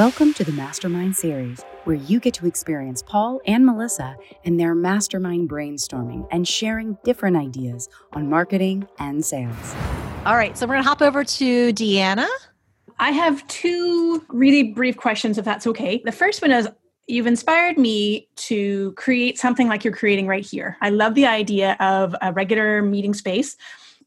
Welcome to the Mastermind Series, where you get to experience Paul and Melissa and their mastermind brainstorming and sharing different ideas on marketing and sales. All right, so we're going to hop over to Deanna. I have two really brief questions, if that's okay. The first one is You've inspired me to create something like you're creating right here. I love the idea of a regular meeting space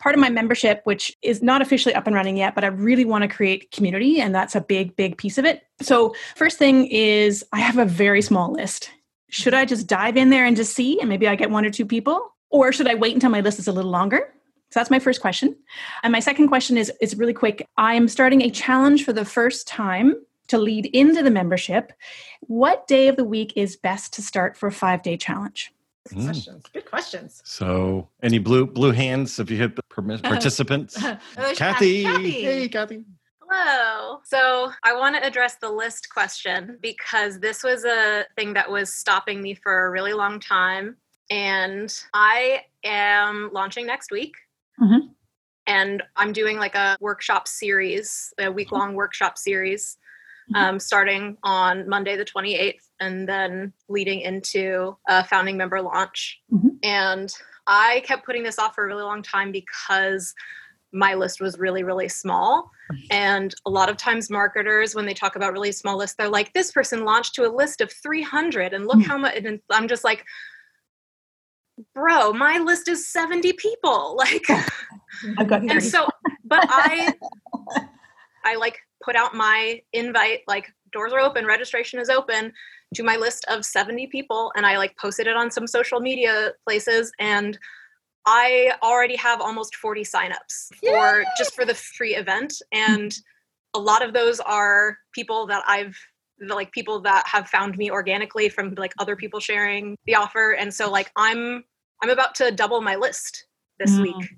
part of my membership, which is not officially up and running yet, but I really want to create community, and that's a big, big piece of it. So, first thing is, I have a very small list. Should I just dive in there and just see, and maybe I get one or two people? Or should I wait until my list is a little longer? So that's my first question. And my second question is is really quick. I'm starting a challenge for the first time to lead into the membership. What day of the week is best to start for a 5-day challenge? Good mm. questions. Good questions. So, any blue blue hands if you hit the participants? oh, Kathy. Kathy. Hey, Kathy. Hello. So, I want to address the list question because this was a thing that was stopping me for a really long time. And I am launching next week. Mm-hmm. And I'm doing like a workshop series, a week long workshop series mm-hmm. um, starting on Monday, the 28th, and then leading into a founding member launch. Mm-hmm. And I kept putting this off for a really long time because my list was really, really small. And a lot of times, marketers, when they talk about really small lists, they're like, this person launched to a list of 300, and look mm-hmm. how much. And I'm just like, bro, my list is 70 people. Like, i've got and so, but I, I like put out my invite like doors are open registration is open to my list of 70 people and i like posted it on some social media places and i already have almost 40 signups for just for the free event and a lot of those are people that i've like people that have found me organically from like other people sharing the offer and so like i'm i'm about to double my list this mm. week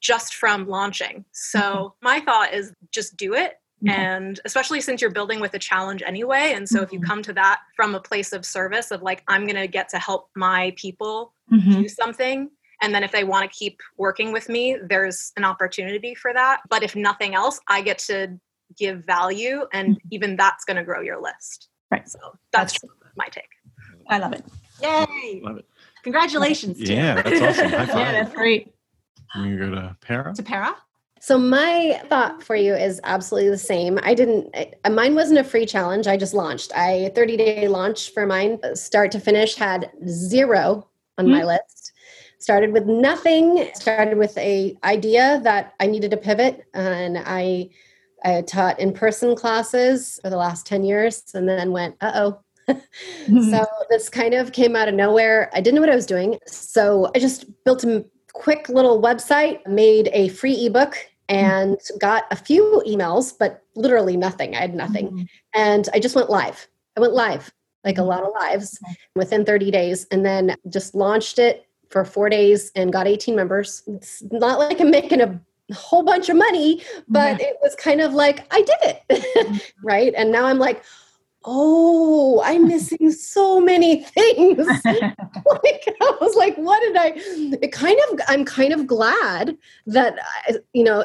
just from launching so mm-hmm. my thought is just do it Mm-hmm. And especially since you're building with a challenge anyway. And so mm-hmm. if you mm-hmm. come to that from a place of service of like, I'm going to get to help my people mm-hmm. do something. And then if they want to keep working with me, there's an opportunity for that. But if nothing else, I get to give value and mm-hmm. even that's going to grow your list. Right. So that's, that's my take. I love it. Yay. Love it. Congratulations. Yeah, that's awesome. yeah, that's great. You go to Para. To Para. So my thought for you is absolutely the same. I didn't mine wasn't a free challenge. I just launched. I 30 day launch for mine, start to finish had zero on mm-hmm. my list. Started with nothing, started with a idea that I needed to pivot and I I taught in-person classes for the last 10 years and then went, "Uh-oh, so this kind of came out of nowhere. I didn't know what I was doing. So I just built a quick little website, made a free ebook and got a few emails, but literally nothing. I had nothing. Mm-hmm. And I just went live. I went live, like a mm-hmm. lot of lives within 30 days, and then just launched it for four days and got 18 members. It's not like I'm making a whole bunch of money, but it was kind of like I did it. Mm-hmm. right. And now I'm like, oh, I'm missing so many things. like, I was like, what did I? It kind of, I'm kind of glad that, you know,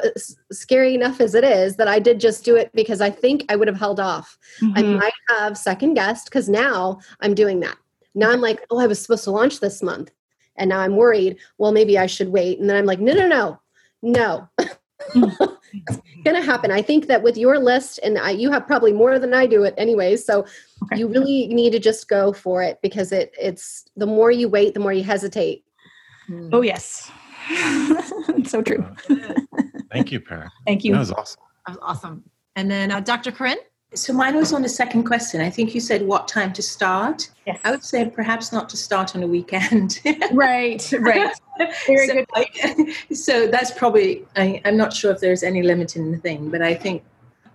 scary enough as it is, that I did just do it because I think I would have held off. Mm-hmm. I might have second guessed because now I'm doing that. Now I'm like, oh, I was supposed to launch this month. And now I'm worried, well, maybe I should wait. And then I'm like, no, no, no, no. It's going to happen. I think that with your list, and I, you have probably more than I do it anyway. So okay. you really need to just go for it because it it's the more you wait, the more you hesitate. Hmm. Oh yes, so true. Thank you, Para. Thank you. That was awesome. That was awesome. And then uh, Dr. Corinne. So mine was on the second question. I think you said what time to start. Yes. I would say perhaps not to start on a weekend. right, right. Very so, good. I, so that's probably. I, am not sure if there's any limit in the thing, but I think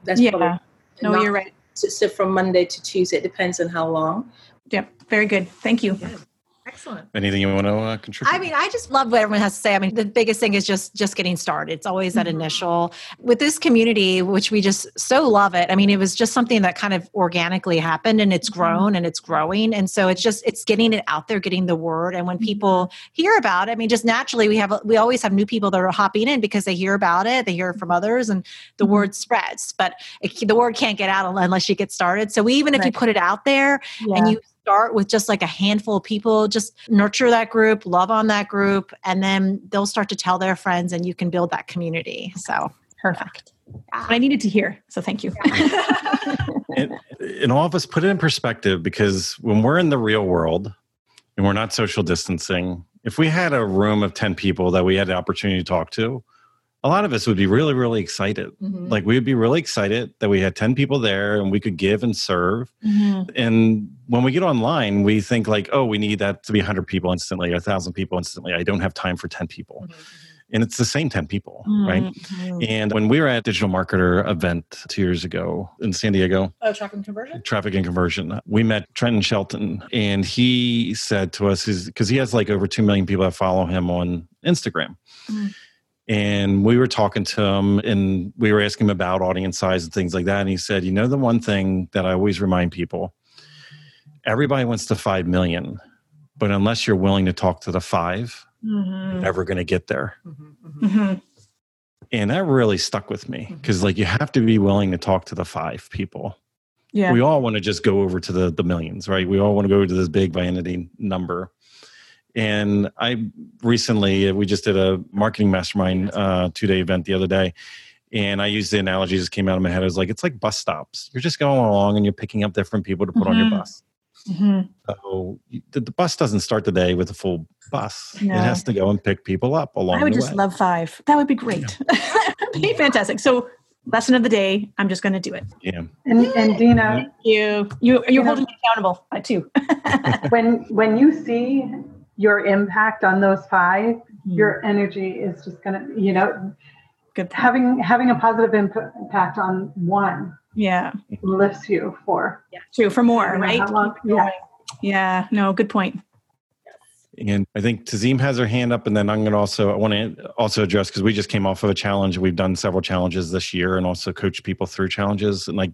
that's yeah. probably. No, not, you're right. So, so, from Monday to Tuesday, it depends on how long. Yep. Very good. Thank you. Excellent. Anything you want to uh, contribute? I mean, I just love what everyone has to say. I mean, the biggest thing is just just getting started. It's always that mm-hmm. initial with this community, which we just so love it. I mean, it was just something that kind of organically happened, and it's mm-hmm. grown and it's growing, and so it's just it's getting it out there, getting the word, and when mm-hmm. people hear about it, I mean, just naturally we have we always have new people that are hopping in because they hear about it, they hear from others, and the mm-hmm. word spreads. But it, the word can't get out unless you get started. So even if right. you put it out there yeah. and you start with just like a handful of people, just nurture that group, love on that group, and then they'll start to tell their friends and you can build that community. So perfect. Yeah. I needed to hear. So thank you. and, and all of us put it in perspective because when we're in the real world and we're not social distancing, if we had a room of 10 people that we had the opportunity to talk to, a lot of us would be really, really excited. Mm-hmm. Like we would be really excited that we had 10 people there and we could give and serve. Mm-hmm. And when we get online, we think like, oh, we need that to be 100 people instantly, a 1,000 people instantly. I don't have time for 10 people. Mm-hmm. And it's the same 10 people, right? Mm-hmm. And when we were at Digital Marketer event two years ago in San Diego. Oh, traffic and conversion? Traffic and conversion. We met Trenton Shelton and he said to us, because he has like over 2 million people that follow him on Instagram. Mm-hmm and we were talking to him and we were asking him about audience size and things like that and he said you know the one thing that i always remind people everybody wants the 5 million but unless you're willing to talk to the 5 mm-hmm. you're never going to get there mm-hmm, mm-hmm. and that really stuck with me because mm-hmm. like you have to be willing to talk to the 5 people yeah. we all want to just go over to the the millions right we all want to go to this big vanity number and I recently, we just did a marketing mastermind uh, two day event the other day. And I used the analogy just came out of my head. I was like, it's like bus stops. You're just going along and you're picking up different people to put mm-hmm. on your mm-hmm. bus. Mm-hmm. So the, the, bus doesn't start the day with a full bus. No. It has to go and pick people up along I would just way. love five. That would be great. Yeah. be fantastic. So lesson of the day. I'm just going to do it. Yeah. And, and Dina, Thank you. You you're you holding know, me accountable uh, too. when when you see your impact on those 5 mm-hmm. your energy is just going to, you know, Good having having a positive impact on one. Yeah. Lifts you for. Yeah. True. For more, right? Yeah. Yeah. No, good point. And I think Tazim has her hand up, and then I'm going to also I want to also address because we just came off of a challenge. We've done several challenges this year, and also coached people through challenges. And like,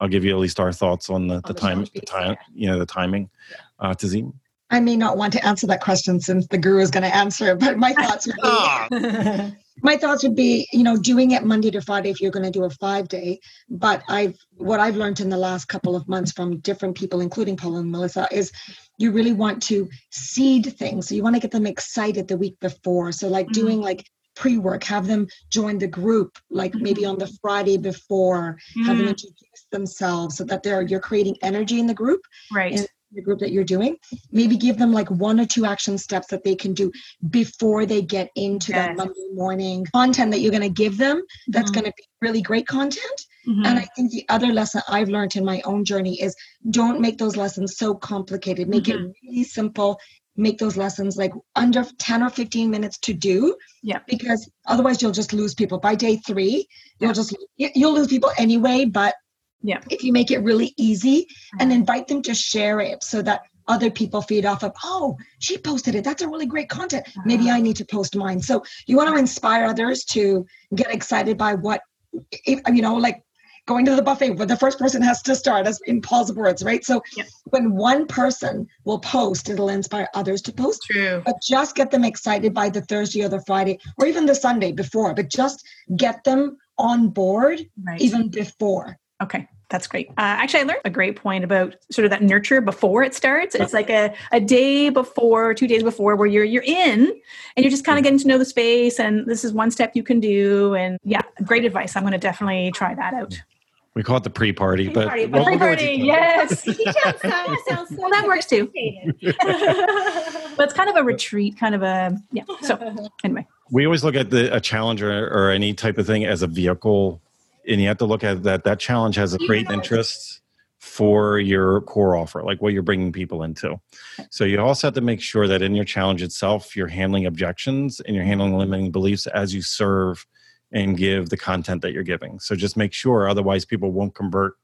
I'll give you at least our thoughts on the, on the, the time, the time, you know, the timing. Yeah. Uh, Tazim. I may not want to answer that question since the guru is going to answer it, but my thoughts would be my thoughts would be, you know, doing it Monday to Friday if you're going to do a five day. But I've what I've learned in the last couple of months from different people, including Paul and Melissa, is you really want to seed things. So you want to get them excited the week before. So like mm-hmm. doing like pre-work have them join the group like mm-hmm. maybe on the friday before mm-hmm. have them introduce themselves so that they're you're creating energy in the group right the group that you're doing maybe give them like one or two action steps that they can do before they get into yes. that monday morning content that you're going to give them that's mm-hmm. going to be really great content mm-hmm. and i think the other lesson i've learned in my own journey is don't make those lessons so complicated make mm-hmm. it really simple make those lessons like under 10 or 15 minutes to do yeah because otherwise you'll just lose people by day three you'll just you'll lose people anyway but yeah. If you make it really easy and mm-hmm. invite them to share it so that other people feed off of, oh, she posted it. That's a really great content. Maybe uh-huh. I need to post mine. So you want to inspire others to get excited by what, if, you know, like going to the buffet, but the first person has to start, as in Paul's words, right? So when one person will post, it'll inspire others to post. True. But just get them excited by the Thursday or the Friday or even the Sunday before, but just get them on board right. even before. Okay. That's great. Uh, actually, I learned a great point about sort of that nurture before it starts. It's like a, a day before, two days before, where you're you're in and you're just kind of getting to know the space. And this is one step you can do. And yeah, great advice. I'm going to definitely try that out. We call it the pre-party, but pre-party, we'll, pre-party we'll yes. well, that works too. but it's kind of a retreat, kind of a yeah. So anyway, we always look at the a challenger or any type of thing as a vehicle and you have to look at that that challenge has a great interest for your core offer like what you're bringing people into so you also have to make sure that in your challenge itself you're handling objections and you're handling limiting beliefs as you serve and give the content that you're giving so just make sure otherwise people won't convert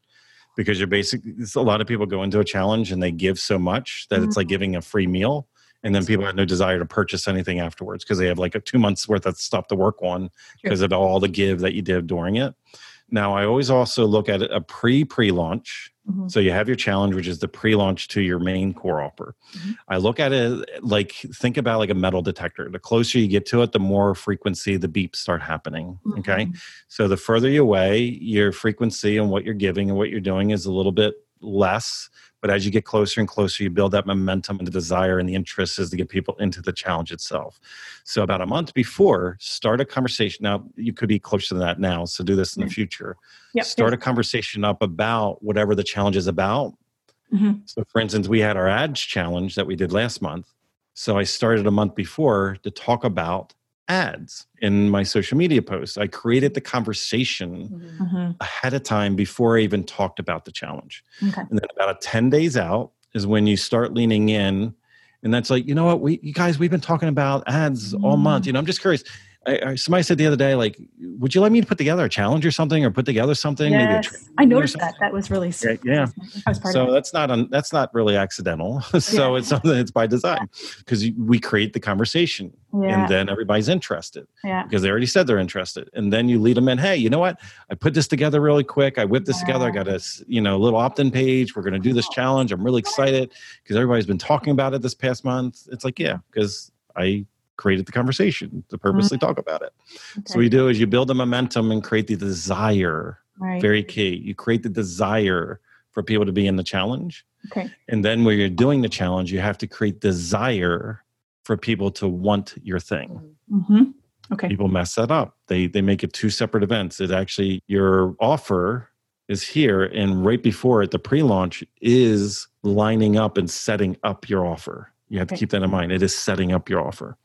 because you're basically a lot of people go into a challenge and they give so much that mm-hmm. it's like mm-hmm. giving a free meal and then people had no desire to purchase anything afterwards because they have like a two months worth of stuff to work on because of all the give that you did during it. Now i always also look at a pre pre launch mm-hmm. so you have your challenge which is the pre launch to your main core offer. Mm-hmm. i look at it like think about like a metal detector. The closer you get to it the more frequency the beeps start happening mm-hmm. okay so the further you away your frequency and what you're giving and what you're doing is a little bit less but as you get closer and closer, you build that momentum and the desire and the interest is to get people into the challenge itself. So, about a month before, start a conversation. Now, you could be closer to that now, so do this in the future. Yep. Start a conversation up about whatever the challenge is about. Mm-hmm. So, for instance, we had our ads challenge that we did last month. So, I started a month before to talk about ads in my social media posts. I created the conversation mm-hmm. mm-hmm. ahead of time before I even talked about the challenge. Okay. And then about 10 days out is when you start leaning in. And that's like, you know what, we you guys, we've been talking about ads mm-hmm. all month. You know, I'm just curious. I, I, somebody said the other day, like, would you like me to put together a challenge or something, or put together something? Yes, I noticed that. That was really yeah. yeah. so that's not un, that's not really accidental. so yeah. it's something that's by design because yeah. we create the conversation, yeah. and then everybody's interested. Yeah. Because they already said they're interested, and then you lead them in. Hey, you know what? I put this together really quick. I whipped this together. I got a you know little opt-in page. We're going to do this challenge. I'm really excited because everybody's been talking about it this past month. It's like yeah, because I created the conversation to purposely mm-hmm. talk about it. Okay. So what you do is you build the momentum and create the desire. Right. Very key. You create the desire for people to be in the challenge. Okay. And then when you're doing the challenge, you have to create desire for people to want your thing. Mm-hmm. Okay. People mess that up. They they make it two separate events. It actually your offer is here and right before it the pre-launch is lining up and setting up your offer. You have okay. to keep that in mind. It is setting up your offer.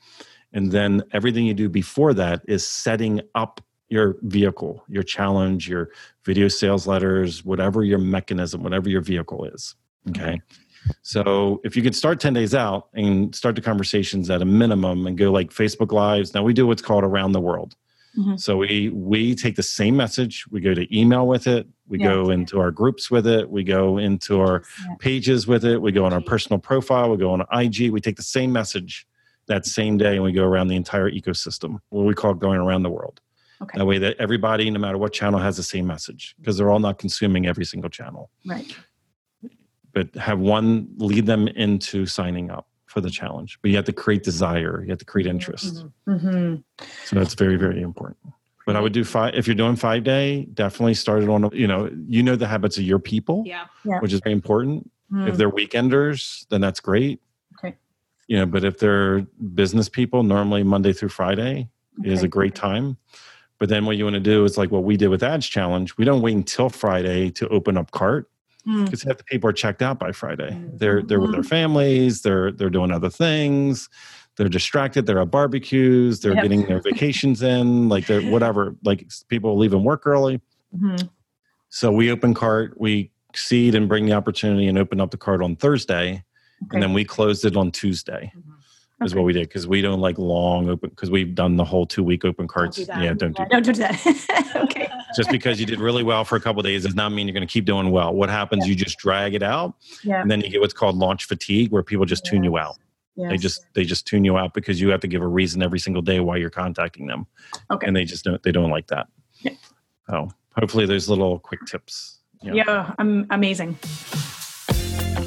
And then everything you do before that is setting up your vehicle, your challenge, your video sales letters, whatever your mechanism, whatever your vehicle is. Okay. So if you could start 10 days out and start the conversations at a minimum and go like Facebook Lives. Now we do what's called around the world. Mm-hmm. So we we take the same message, we go to email with it, we yeah. go into our groups with it, we go into our yeah. pages with it, we go on our personal profile, we go on IG, we take the same message that same day and we go around the entire ecosystem, what we call going around the world. Okay. That way that everybody, no matter what channel, has the same message because they're all not consuming every single channel. Right. But have one lead them into signing up for the challenge. But you have to create desire. You have to create interest. Mm-hmm. mm-hmm. So that's very, very important. But I would do five if you're doing five day, definitely start it on you know, you know the habits of your people. Yeah. yeah. Which is very important. Mm. If they're weekenders, then that's great Okay. you know but if they're business people normally monday through friday okay. is a great time but then what you want to do is like what we did with ads challenge we don't wait until friday to open up cart because mm. half the people are checked out by friday mm. they're they're with their mm-hmm. families they're they're doing other things they're distracted they're at barbecues they're yep. getting their vacations in like they're whatever like people leaving work early mm-hmm. so we open cart we seed and bring the opportunity and open up the cart on thursday Okay. And then we closed it on Tuesday. Mm-hmm. Is what we did because we don't like long open because we've done the whole two week open carts. Don't do yeah, don't do, don't do that. okay. Just because you did really well for a couple days does not mean you're going to keep doing well. What happens? Yeah. You just drag it out, yeah. and then you get what's called launch fatigue, where people just tune you out. Yes. They just they just tune you out because you have to give a reason every single day why you're contacting them. Okay. And they just don't they don't like that. Yeah. So hopefully there's little quick tips. Know. Yeah, I'm amazing.